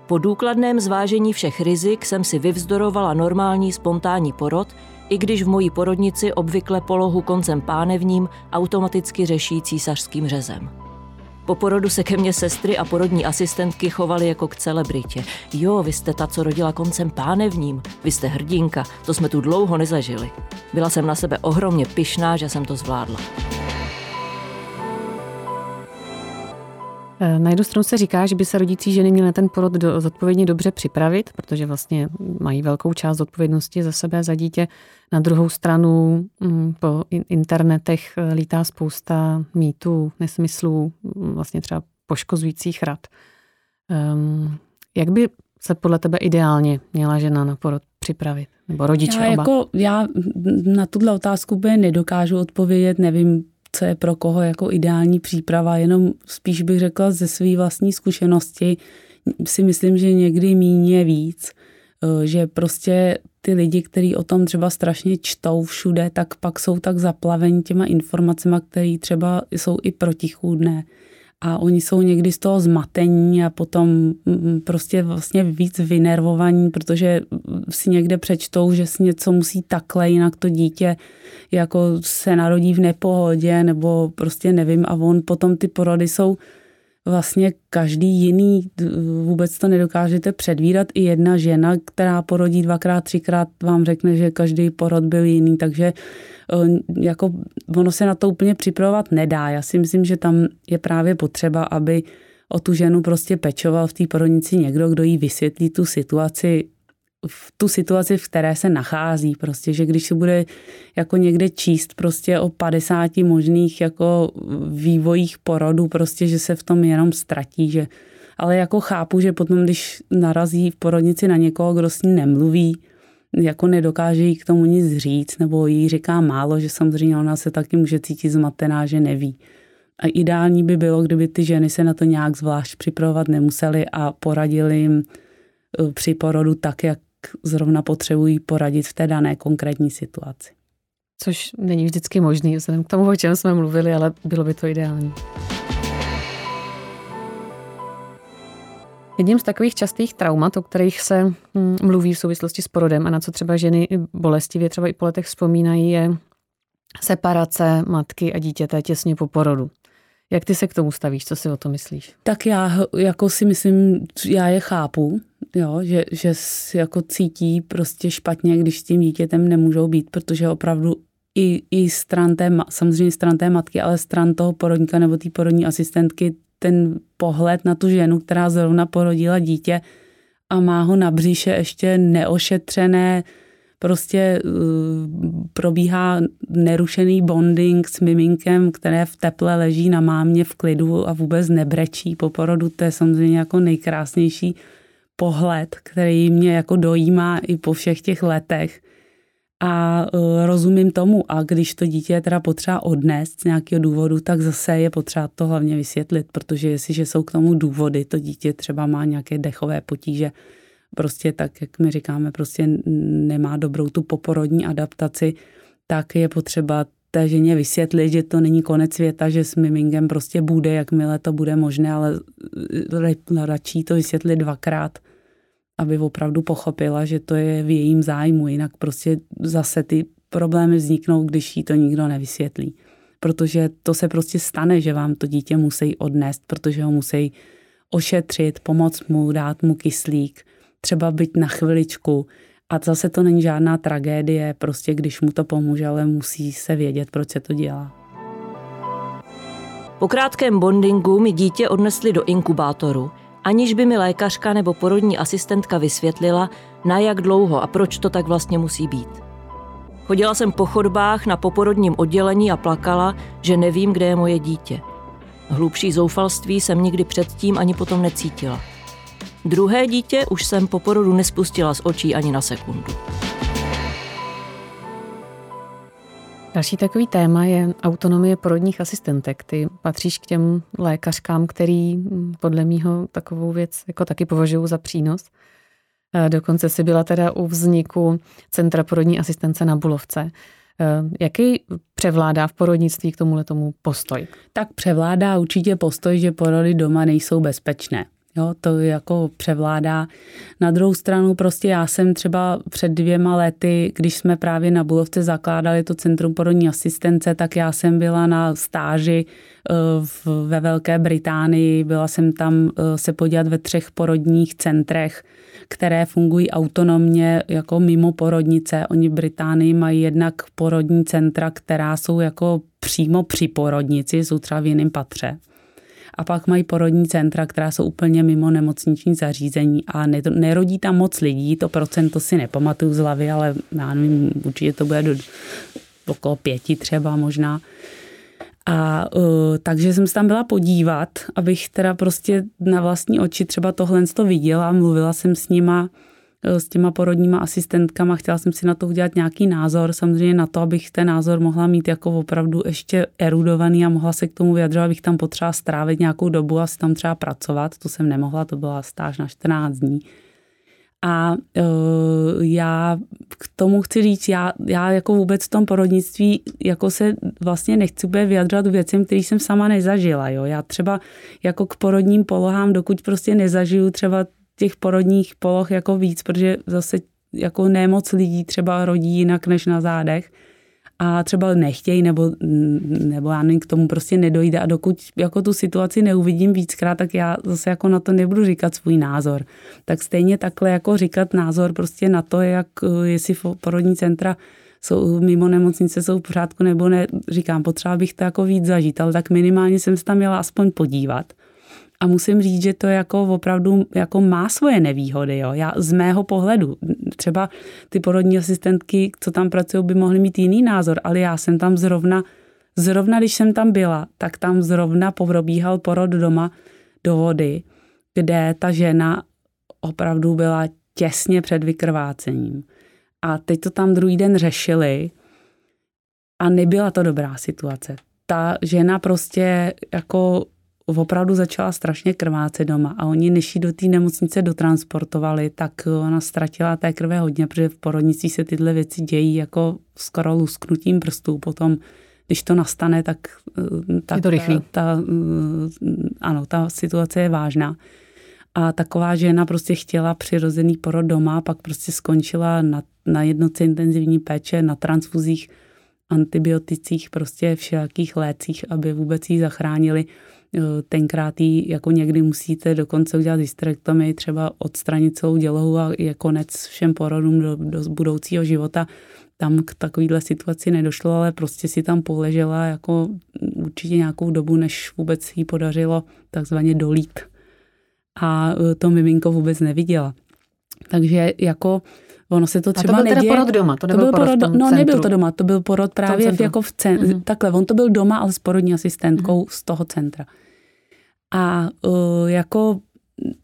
Po důkladném zvážení všech rizik jsem si vyvzdorovala normální spontánní porod, i když v mojí porodnici obvykle polohu koncem pánevním automaticky řeší císařským řezem. Po porodu se ke mně sestry a porodní asistentky chovaly jako k celebritě. Jo, vy jste ta, co rodila koncem pánevním, vy jste hrdinka, to jsme tu dlouho nezažili. Byla jsem na sebe ohromně pyšná, že jsem to zvládla. Na jednu stranu se říká, že by se rodící ženy měly na ten porod do, zodpovědně dobře připravit, protože vlastně mají velkou část odpovědnosti za sebe, za dítě. Na druhou stranu mm, po internetech eh, lítá spousta mýtů, nesmyslů, mm, vlastně třeba poškozujících rad. Um, jak by se podle tebe ideálně měla žena na porod připravit? Nebo rodiče já, oba? Jako, já na tuhle otázku by nedokážu odpovědět, nevím, co je pro koho jako ideální příprava, jenom spíš bych řekla ze své vlastní zkušenosti si myslím, že někdy míně víc, eh, že prostě ty lidi, kteří o tom třeba strašně čtou všude, tak pak jsou tak zaplaveni těma informacemi, které třeba jsou i protichůdné a oni jsou někdy z toho zmatení a potom mm, mm, prostě vlastně víc vynervovaní, protože si někde přečtou, že si něco musí takhle, jinak to dítě jako se narodí v nepohodě nebo prostě nevím a on potom ty porody jsou vlastně každý jiný, vůbec to nedokážete předvídat. I jedna žena, která porodí dvakrát, třikrát, vám řekne, že každý porod byl jiný, takže jako ono se na to úplně připravovat nedá. Já si myslím, že tam je právě potřeba, aby o tu ženu prostě pečoval v té porodnici někdo, kdo jí vysvětlí tu situaci v tu situaci, v které se nachází. Prostě, že když se bude jako někde číst prostě o 50 možných jako vývojích porodu, prostě, že se v tom jenom ztratí, že ale jako chápu, že potom, když narazí v porodnici na někoho, kdo s ní nemluví, jako nedokáže jí k tomu nic říct, nebo jí říká málo, že samozřejmě ona se taky může cítit zmatená, že neví. A ideální by bylo, kdyby ty ženy se na to nějak zvlášť připravovat nemusely a poradili jim eh, při porodu tak, jak zrovna potřebují poradit v té dané konkrétní situaci. Což není vždycky možný, vzhledem k tomu, o čem jsme mluvili, ale bylo by to ideální. Jedním z takových častých traumat, o kterých se hm, mluví v souvislosti s porodem a na co třeba ženy bolestivě třeba i po letech vzpomínají, je separace matky a dítěte těsně po porodu. Jak ty se k tomu stavíš? Co si o to myslíš? Tak já jako si myslím, já je chápu, jo, že, že jako cítí prostě špatně, když s tím dítětem nemůžou být, protože opravdu i, i stran té, samozřejmě stran té matky, ale stran toho porodníka nebo té porodní asistentky, ten pohled na tu ženu, která zrovna porodila dítě a má ho na bříše ještě neošetřené, prostě uh, probíhá nerušený bonding s miminkem, které v teple leží na mámě v klidu a vůbec nebrečí po porodu. To je samozřejmě jako nejkrásnější pohled, který mě jako dojímá i po všech těch letech. A uh, rozumím tomu. A když to dítě je teda potřeba odnést z nějakého důvodu, tak zase je potřeba to hlavně vysvětlit, protože jestliže jsou k tomu důvody, to dítě třeba má nějaké dechové potíže, prostě tak, jak my říkáme, prostě nemá dobrou tu poporodní adaptaci, tak je potřeba té ženě vysvětlit, že to není konec světa, že s mimingem prostě bude, jakmile to bude možné, ale radši to vysvětlit dvakrát, aby opravdu pochopila, že to je v jejím zájmu, jinak prostě zase ty problémy vzniknou, když jí to nikdo nevysvětlí. Protože to se prostě stane, že vám to dítě musí odnést, protože ho musí ošetřit, pomoct mu, dát mu kyslík, třeba být na chviličku. A zase to není žádná tragédie, prostě když mu to pomůže, ale musí se vědět, proč se to dělá. Po krátkém bondingu mi dítě odnesli do inkubátoru, aniž by mi lékařka nebo porodní asistentka vysvětlila, na jak dlouho a proč to tak vlastně musí být. Chodila jsem po chodbách na poporodním oddělení a plakala, že nevím, kde je moje dítě. Hlubší zoufalství jsem nikdy předtím ani potom necítila. Druhé dítě už jsem po porodu nespustila z očí ani na sekundu. Další takový téma je autonomie porodních asistentek. Ty patříš k těm lékařkám, který hm, podle mýho takovou věc jako taky považují za přínos. Dokonce si byla teda u vzniku Centra porodní asistence na Bulovce. Jaký převládá v porodnictví k tomuhle tomu postoj? Tak převládá určitě postoj, že porody doma nejsou bezpečné. Jo, to jako převládá. Na druhou stranu prostě já jsem třeba před dvěma lety, když jsme právě na Bulovce zakládali to Centrum porodní asistence, tak já jsem byla na stáži eh, ve Velké Británii. Byla jsem tam eh, se podívat ve třech porodních centrech, které fungují autonomně jako mimo porodnice. Oni v Británii mají jednak porodní centra, která jsou jako přímo při porodnici, jsou třeba v jiném patře a pak mají porodní centra, která jsou úplně mimo nemocniční zařízení a nerodí tam moc lidí, to procento si nepamatuju z hlavy, ale já nevím, určitě to bude do okolo pěti třeba možná. A uh, takže jsem se tam byla podívat, abych teda prostě na vlastní oči třeba tohle to viděla, mluvila jsem s nima, s těma porodníma asistentkama. Chtěla jsem si na to udělat nějaký názor, samozřejmě na to, abych ten názor mohla mít jako opravdu ještě erudovaný a mohla se k tomu vyjadřovat, abych tam potřeba strávit nějakou dobu a si tam třeba pracovat. To jsem nemohla, to byla stáž na 14 dní. A uh, já k tomu chci říct, já, já jako vůbec v tom porodnictví jako se vlastně nechci úplně vyjadřovat věcem, který jsem sama nezažila. Jo? Já třeba jako k porodním polohám, dokud prostě nezažiju třeba těch porodních poloh jako víc, protože zase jako nemoc lidí třeba rodí jinak než na zádech a třeba nechtějí nebo, nebo já nevím, k tomu prostě nedojde a dokud jako tu situaci neuvidím víckrát, tak já zase jako na to nebudu říkat svůj názor. Tak stejně takhle jako říkat názor prostě na to, jak jestli porodní centra jsou mimo nemocnice jsou v pořádku nebo ne, říkám, potřeba bych to jako víc zažít, ale tak minimálně jsem se tam měla aspoň podívat a musím říct, že to jako opravdu jako má svoje nevýhody. Jo. Já z mého pohledu, třeba ty porodní asistentky, co tam pracují, by mohly mít jiný názor, ale já jsem tam zrovna, zrovna když jsem tam byla, tak tam zrovna probíhal porod doma do vody, kde ta žena opravdu byla těsně před vykrvácením. A teď to tam druhý den řešili a nebyla to dobrá situace. Ta žena prostě jako opravdu začala strašně krvácet doma a oni než do té nemocnice dotransportovali, tak ona ztratila té krve hodně, protože v porodnici se tyhle věci dějí jako skoro lusknutím prstů. Potom, když to nastane, tak, tak je to rychlý. Ta, ta, ano, ta situace je vážná. A taková žena prostě chtěla přirozený porod doma, pak prostě skončila na, na jednoce intenzivní péče, na transfuzích, antibioticích, prostě všelakých lécích, aby vůbec jí zachránili. Eh, tenkrát jí jako někdy musíte dokonce udělat hysterektomii, třeba odstranit celou dělohu a je konec všem porodům do, do budoucího života. Tam k takovéhle situaci nedošlo, ale prostě si tam poležela jako určitě nějakou dobu, než vůbec jí podařilo takzvaně dolít. A eh, to miminko vůbec neviděla. Takže jako Ono se to třeba a to byl neděje. porod doma, to, to byl porod, porod No nebyl to doma, to byl porod právě v jako v centru. Mm-hmm. Takhle, on to byl doma, ale s porodní asistentkou mm-hmm. z toho centra. A uh, jako,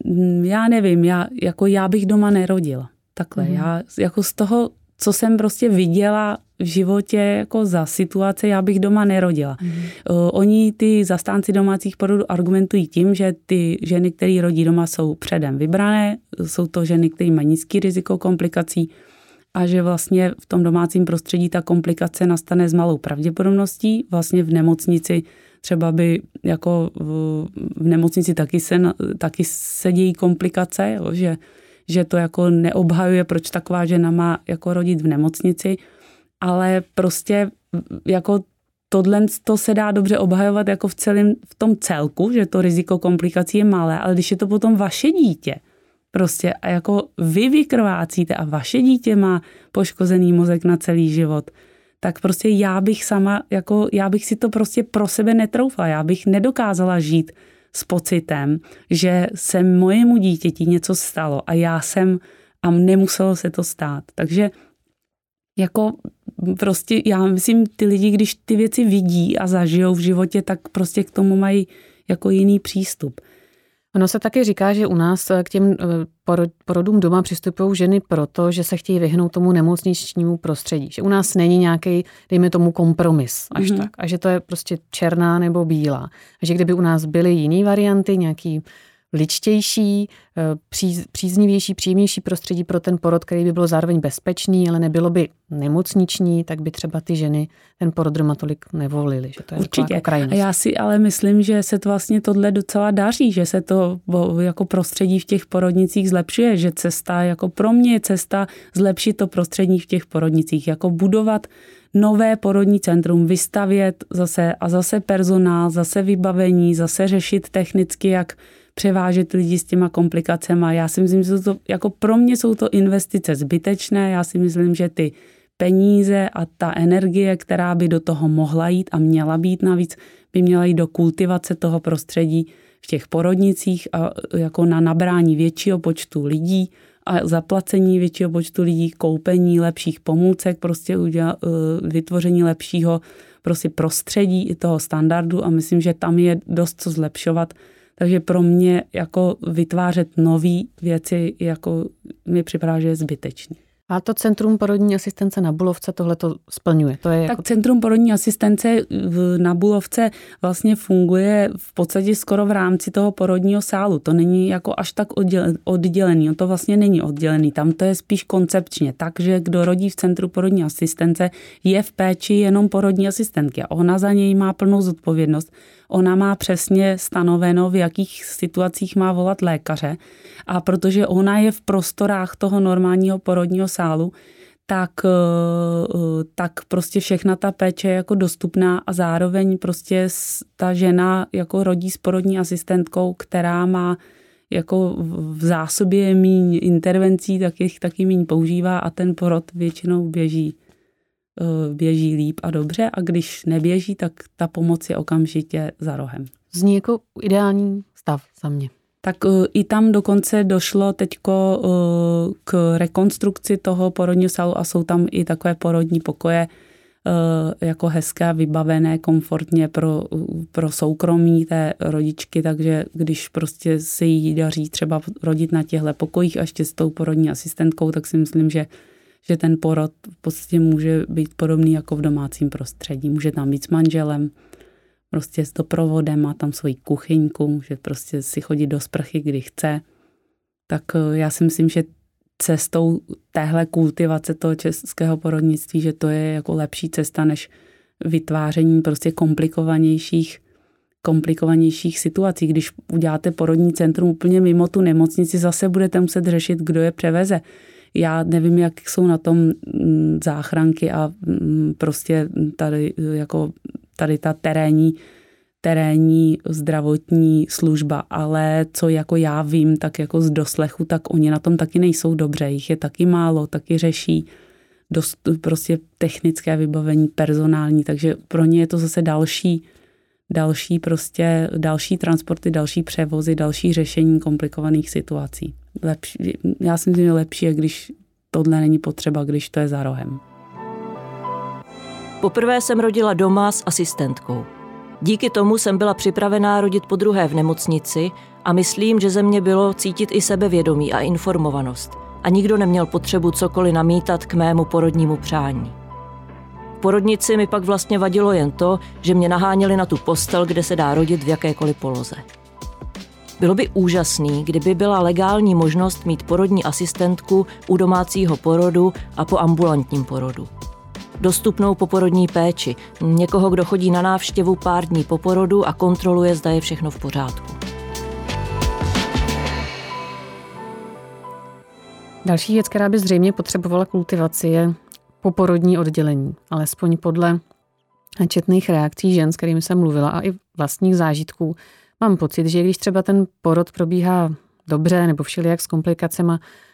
mm, já nevím, já, jako já bych doma nerodila. Takhle, mm. já jako z toho, co jsem prostě viděla v životě jako za situace, já bych doma nerodila. Mm. Uh, oni, ty zastánci domácích porodů, argumentují tím, že ty ženy, které rodí doma, jsou předem vybrané, jsou to ženy, které mají nízký riziko komplikací a že vlastně v tom domácím prostředí ta komplikace nastane s malou pravděpodobností. Vlastně v nemocnici třeba by jako v, nemocnici taky se, taky se dějí komplikace, jo, že, že to jako neobhajuje, proč taková žena má jako rodit v nemocnici, ale prostě jako tohle to se dá dobře obhajovat jako v celém v tom celku, že to riziko komplikací je malé, ale když je to potom vaše dítě, prostě a jako vy vykrvácíte a vaše dítě má poškozený mozek na celý život, tak prostě já bych sama, jako já bych si to prostě pro sebe netroufla, já bych nedokázala žít s pocitem, že se mojemu dítěti něco stalo a já jsem a nemuselo se to stát. Takže jako prostě já myslím, ty lidi, když ty věci vidí a zažijou v životě, tak prostě k tomu mají jako jiný přístup. Ono se taky říká, že u nás eh, k těm eh, porodům doma přistupují ženy proto, že se chtějí vyhnout tomu nemocničnímu prostředí. Že u nás není nějaký, dejme tomu, kompromis až mm-hmm. tak. A že to je prostě černá nebo bílá. A že kdyby u nás byly jiné varianty, nějaký ličtější, eh, příznivější, příjemnější prostředí pro ten porod, který by byl zároveň bezpečný, ale nebylo by nemocniční, tak by třeba ty ženy ten porod doma tolik nevolily. Že to je Určitě. A já si ale myslím, že se to vlastně tohle docela daří, že se to jako prostředí v těch porodnicích zlepšuje, že cesta jako pro mě je cesta zlepšit to prostředí v těch porodnicích, jako budovat nové porodní centrum, vystavět zase a zase personál, zase vybavení, zase řešit technicky, jak převážet lidi s těma komplikacemi. Já si myslím, že to, jako pro mě jsou to investice zbytečné. Já si myslím, že ty peníze a ta energie, která by do toho mohla jít a měla být navíc, by měla jít do kultivace toho prostředí v těch porodnicích a jako na nabrání většího počtu lidí a zaplacení většího počtu lidí, koupení lepších pomůcek, prostě udělat, eh, vytvoření lepšího prostě prostředí i toho standardu a myslím, že tam je dost co zlepšovat takže pro mě jako vytvářet nové věci jako mi připadá, že je zbytečný. A to Centrum porodní asistence na Bulovce tohle to splňuje? To je tak jako... Centrum porodní asistence na Bulovce vlastně funguje v podstatě skoro v rámci toho porodního sálu. To není jako až tak oddělený. To vlastně není oddělený. Tam to je spíš koncepčně. Takže kdo rodí v Centru porodní asistence, je v péči jenom porodní asistentky. A ona za něj má plnou zodpovědnost Ona má přesně stanoveno, v jakých situacích má volat lékaře. A protože ona je v prostorách toho normálního porodního sálu, tak, eh, eh, tak prostě všechna ta péče je jako dostupná a zároveň prostě ta žena jako rodí s porodní asistentkou, která má jako v zásobě míň intervencí, tak jich taky míň používá a ten porod většinou běží běží líp a dobře a když neběží, tak ta pomoc je okamžitě za rohem. Zní jako ideální stav za mě. Tak eh, i tam dokonce došlo teďko eh, k rekonstrukci toho porodního sálu a jsou tam i takové porodní pokoje, jako hezké, vybavené komfortně pro, pro soukromí té rodičky, takže když prostě se jí daří třeba rodit na těchto pokojích a ještě s tou porodní asistentkou, tak si myslím, že že ten porod v podstatě může být podobný jako v domácím prostředí. Může tam být s manželem, prostě s doprovodem, má tam svoji kuchyňku, může prostě si chodit do sprchy, kdy chce. Tak eh, já si myslím, že cestou téhle kultivace toho českého porodnictví, že to je jako lepší cesta, než vytváření prostě komplikovanějších komplikovanějších situací. Když uděláte porodní centrum úplně mimo tu nemocnici, zase budete muset řešit, kdo je převeze. Já nevím, jak jsou na tom mm, záchranky a mm, prostě tady, jako tady ta terénní, terénní zdravotní služba, ale co jako já vím, tak jako z doslechu, tak oni na tom taky nejsou dobře, jich je taky málo, taky řeší dost prostě technické vybavení, personální, takže pro ně je to zase další, další prostě, další transporty, další převozy, další řešení komplikovaných situací lepší, já si myslím, že lepší je, když tohle není potřeba, když to je za rohem. Poprvé jsem rodila doma s asistentkou. Díky tomu jsem byla připravená rodit po druhé v nemocnici a myslím, že ze mě bylo cítit i sebevědomí a informovanost. A nikdo neměl potřebu cokoliv namítat k mému porodnímu přání. V porodnici mi pak vlastně vadilo jen to, že mě naháněli na tu postel, kde se dá rodit v jakékoliv poloze. Bylo by úžasný, kdyby byla legální možnost mít porodní asistentku u domácího porodu a po ambulantním porodu. Dostupnou poporodní péči, někoho, kdo chodí na návštěvu pár dní po porodu a kontroluje, zda je všechno v pořádku. Další věc, která by zřejmě potřebovala kultivaci, je poporodní oddělení. Alespoň podle četných reakcí žen, s kterými jsem mluvila a i vlastních zážitků, Mám pocit, že když třeba ten porod probíhá dobře nebo všelijak s komplikacemi,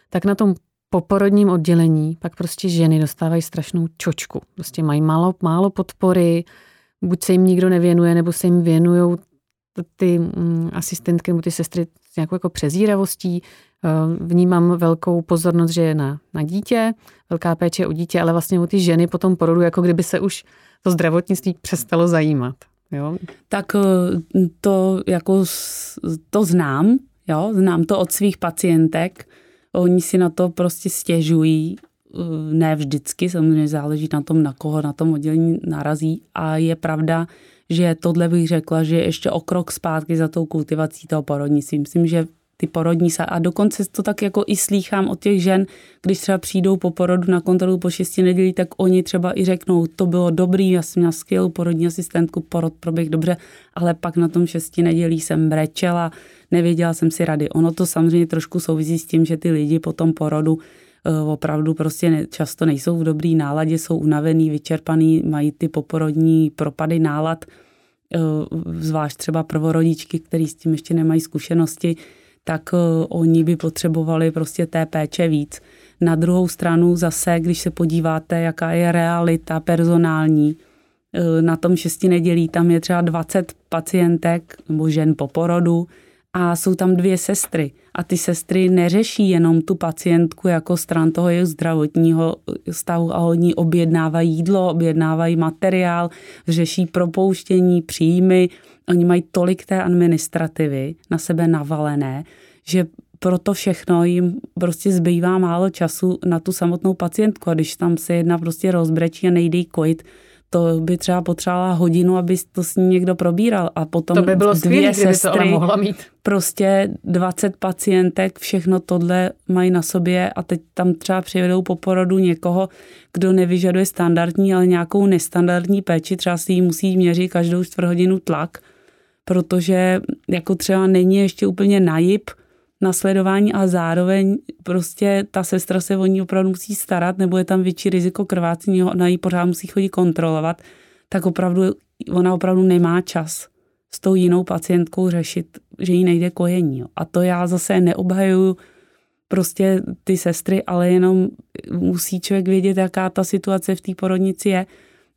tak na tom poporodním oddělení pak prostě ženy dostávají strašnou čočku. Prostě mají málo, málo podpory, buď se jim nikdo nevěnuje, nebo se jim věnují ty mm, asistentky nebo ty sestry s nějakou jako přezíravostí. Eh, vnímám velkou pozornost, že je na, na dítě, velká péče o dítě, ale vlastně o ty ženy po tom porodu, jako kdyby se už to zdravotnictví přestalo zajímat. Jo? Tak eh, to jako to znám, jo? znám to od svých pacientek. Oni si na to prostě stěžují, ne vždycky, samozřejmě záleží na tom, na koho na tom oddělení narazí a je pravda, že tohle bych řekla, že je ještě o krok zpátky za tou kultivací toho porodnictví. Myslím, že ty porodní sa a dokonce to tak jako i slýchám od těch žen, když třeba přijdou po porodu na kontrolu po šesti nedělí, tak oni třeba i řeknou, to bylo dobrý, já jsem měla skvělou porodní asistentku, porod proběh dobře, ale pak na tom šesti nedělí jsem brečela, nevěděla jsem si rady. Ono to samozřejmě trošku souvisí s tím, že ty lidi po tom porodu eh, opravdu prostě ne, často nejsou v dobrý náladě, jsou unavený, vyčerpaný, mají ty poporodní propady nálad, eh, zvlášť třeba prvorodičky, který s tím ještě nemají zkušenosti, tak eh, oni by potřebovali prostě té péče víc. Na druhou stranu zase, když se podíváte, jaká je realita personální, eh, na tom šesti nedělí tam je třeba 20 pacientek nebo žen po porodu a jsou tam dvě sestry. A ty sestry neřeší jenom tu pacientku jako stran toho jejich zdravotního stavu a oni objednávají jídlo, objednávají materiál, řeší propouštění, příjmy, Oni mají tolik té administrativy na sebe navalené, že pro to všechno jim prostě zbývá málo času na tu samotnou pacientku. A když tam se jedna prostě rozbrečí a nejde kojit, to by třeba potřebovala hodinu, aby to s ní někdo probíral. A potom to by bylo dvě skvělý, sestry, to mohla mít. prostě 20 pacientek, všechno tohle mají na sobě a teď tam třeba přivedou po porodu někoho, kdo nevyžaduje standardní, ale nějakou nestandardní péči, třeba si jí musí měřit každou čtvrt hodinu tlak protože jako třeba není ještě úplně najib na sledování a zároveň prostě ta sestra se o ní opravdu musí starat, nebo je tam větší riziko krvácení, ona ji pořád musí chodit kontrolovat, tak opravdu ona opravdu nemá čas s tou jinou pacientkou řešit, že jí nejde kojení. A to já zase neobhajuju prostě ty sestry, ale jenom musí člověk vědět, jaká ta situace v té porodnici je.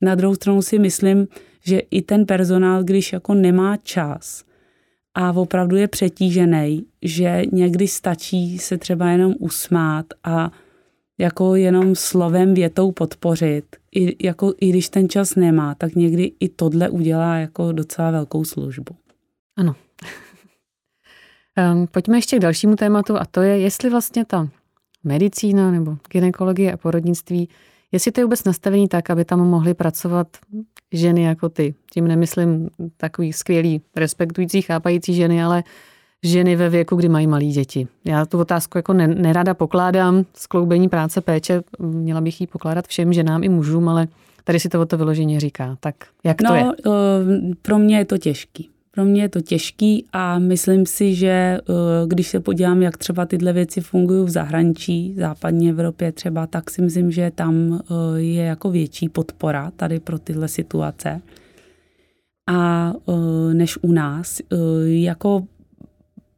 Na druhou stranu si myslím, že i ten personál, když jako nemá čas a opravdu je přetížený, že někdy stačí se třeba jenom usmát a jako jenom slovem, větou podpořit, i, jako, i když ten čas nemá, tak někdy i tohle udělá jako docela velkou službu. Ano. um, pojďme ještě k dalšímu tématu a to je, jestli vlastně ta medicína nebo gynekologie a porodnictví Jestli to je vůbec nastavení tak, aby tam mohly pracovat ženy jako ty. Tím nemyslím takový skvělý, respektující, chápající ženy, ale ženy ve věku, kdy mají malí děti. Já tu otázku jako nerada pokládám, skloubení práce péče, měla bych ji pokládat všem ženám i mužům, ale tady si to o to vyloženě říká. Tak jak no, to je? Eh, pro mě je to těžký. Pro mě je to těžký a myslím si, že eh, když se podívám, jak třeba tyhle věci fungují v zahraničí, v západní Evropě třeba, tak si myslím, že tam eh, je jako větší podpora tady pro tyhle situace. A eh, než u nás, jako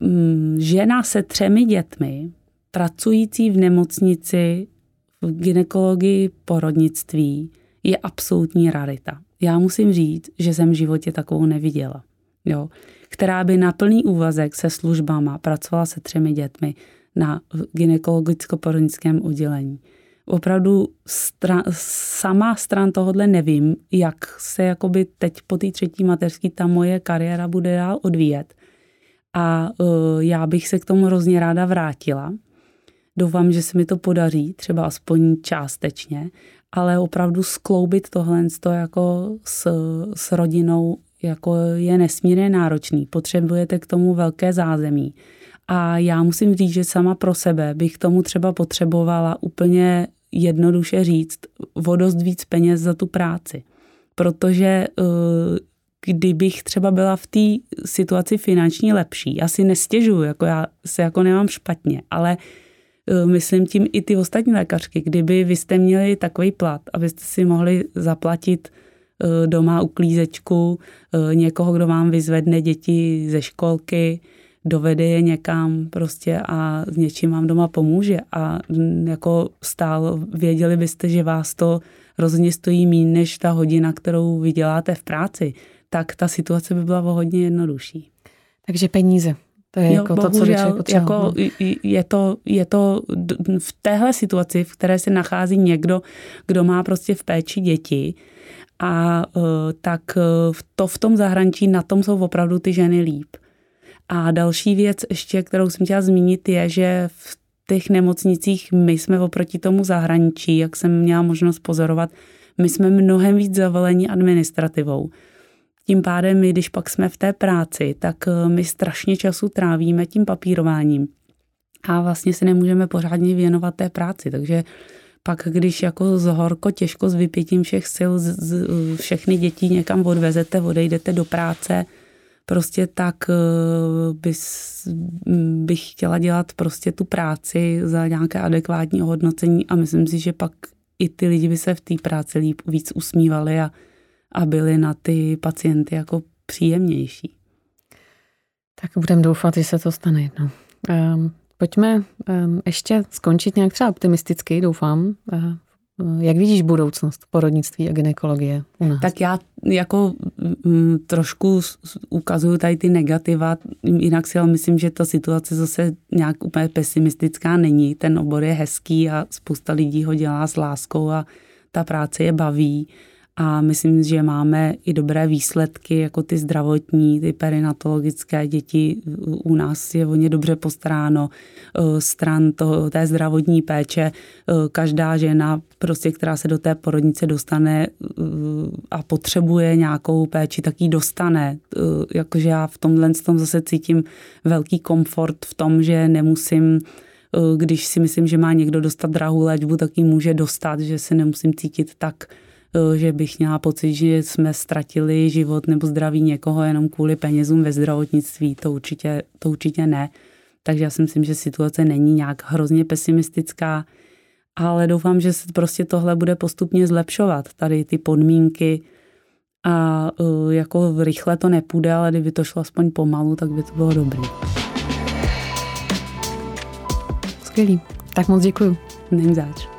mm, žena se třemi dětmi, pracující v nemocnici, v ginekologii, porodnictví, je absolutní rarita. Já musím říct, že jsem v životě takovou neviděla jo, která by na plný úvazek se službama pracovala se třemi dětmi na gynekologicko-porodnickém oddělení. Opravdu stran, sama stran tohohle nevím, jak se jakoby teď po té třetí mateřský ta moje kariéra bude dál odvíjet. A uh, já bych se k tomu hrozně ráda vrátila. Doufám, že se mi to podaří, třeba aspoň částečně, ale opravdu skloubit tohle jako s, s rodinou jako je nesmírně náročný. Potřebujete k tomu velké zázemí. A já musím říct, že sama pro sebe bych tomu třeba potřebovala úplně jednoduše říct o dost víc peněz za tu práci. Protože eh, kdybych třeba byla v té situaci finanční lepší, já si nestěžuju, jako já se jako nemám špatně, ale eh, myslím tím i ty ostatní lékařky, kdyby vy jste měli takový plat, abyste si mohli zaplatit doma uklízečku, eh, někoho, kdo vám vyzvedne děti ze školky, dovede je někam prostě a s něčím vám doma pomůže a jako stál, věděli byste, že vás to rozhodně stojí méně než ta hodina, kterou vyděláte v práci, tak ta situace by byla o hodně jednodušší. Takže peníze. To je jo, jako bohužel, to, co člověk jako no. je, to, je to v téhle situaci, v které se nachází někdo, kdo má prostě v péči děti, a e, tak e, to v tom zahraničí, na tom jsou opravdu ty ženy líp. A další věc ještě, kterou jsem chtěla zmínit, je, že v těch nemocnicích my jsme oproti tomu zahraničí, jak jsem měla možnost pozorovat, my jsme mnohem víc zavolení administrativou. Tím pádem my, když pak jsme v té práci, tak eh, my strašně času trávíme tím papírováním a vlastně se nemůžeme pořádně věnovat té práci. Takže pak, když jako z horko těžko s vypětím všech sil z, z, všechny děti někam odvezete, odejdete do práce, prostě tak eh, bys, bych chtěla dělat prostě tu práci za nějaké adekvátní ohodnocení a myslím si, že pak i ty lidi by se v té práci líp víc usmívali a, a byli na ty pacienty jako příjemnější. Tak budeme doufat, že se to stane jednou. Um, pojďme um, ještě skončit nějak třeba optimisticky, doufám, uh, jak vidíš budoucnost porodnictví a ginekologie u nás? Tak já jako m, mm, trošku ukazuju tady ty negativa, jinak si ale myslím, že ta situace zase nějak úplně pesimistická není. Ten obor je hezký a spousta lidí ho dělá s láskou a ta práce je baví a myslím, že máme i dobré výsledky, jako ty zdravotní, ty perinatologické děti. U nás je o ně dobře postaráno eh, stran toho, té zdravotní péče. Eh, každá žena, prostě, která se do té porodnice dostane eh, a potřebuje nějakou péči, tak ji dostane. Jakože já v tomhle tom zase cítím velký komfort v tom, že nemusím když si myslím, že má někdo dostat drahou léčbu, tak ji může dostat, že se nemusím cítit tak že bych měla pocit, že jsme ztratili život nebo zdraví někoho jenom kvůli penězům ve zdravotnictví. To určitě, to určitě ne. Takže já si myslím, že situace není nějak hrozně pesimistická, ale doufám, že se prostě tohle bude postupně zlepšovat, tady ty podmínky a eh, jako rychle to nepůjde, ale kdyby to šlo aspoň pomalu, tak by to bylo dobrý. Skvělý. Tak moc děkuju. Není zač.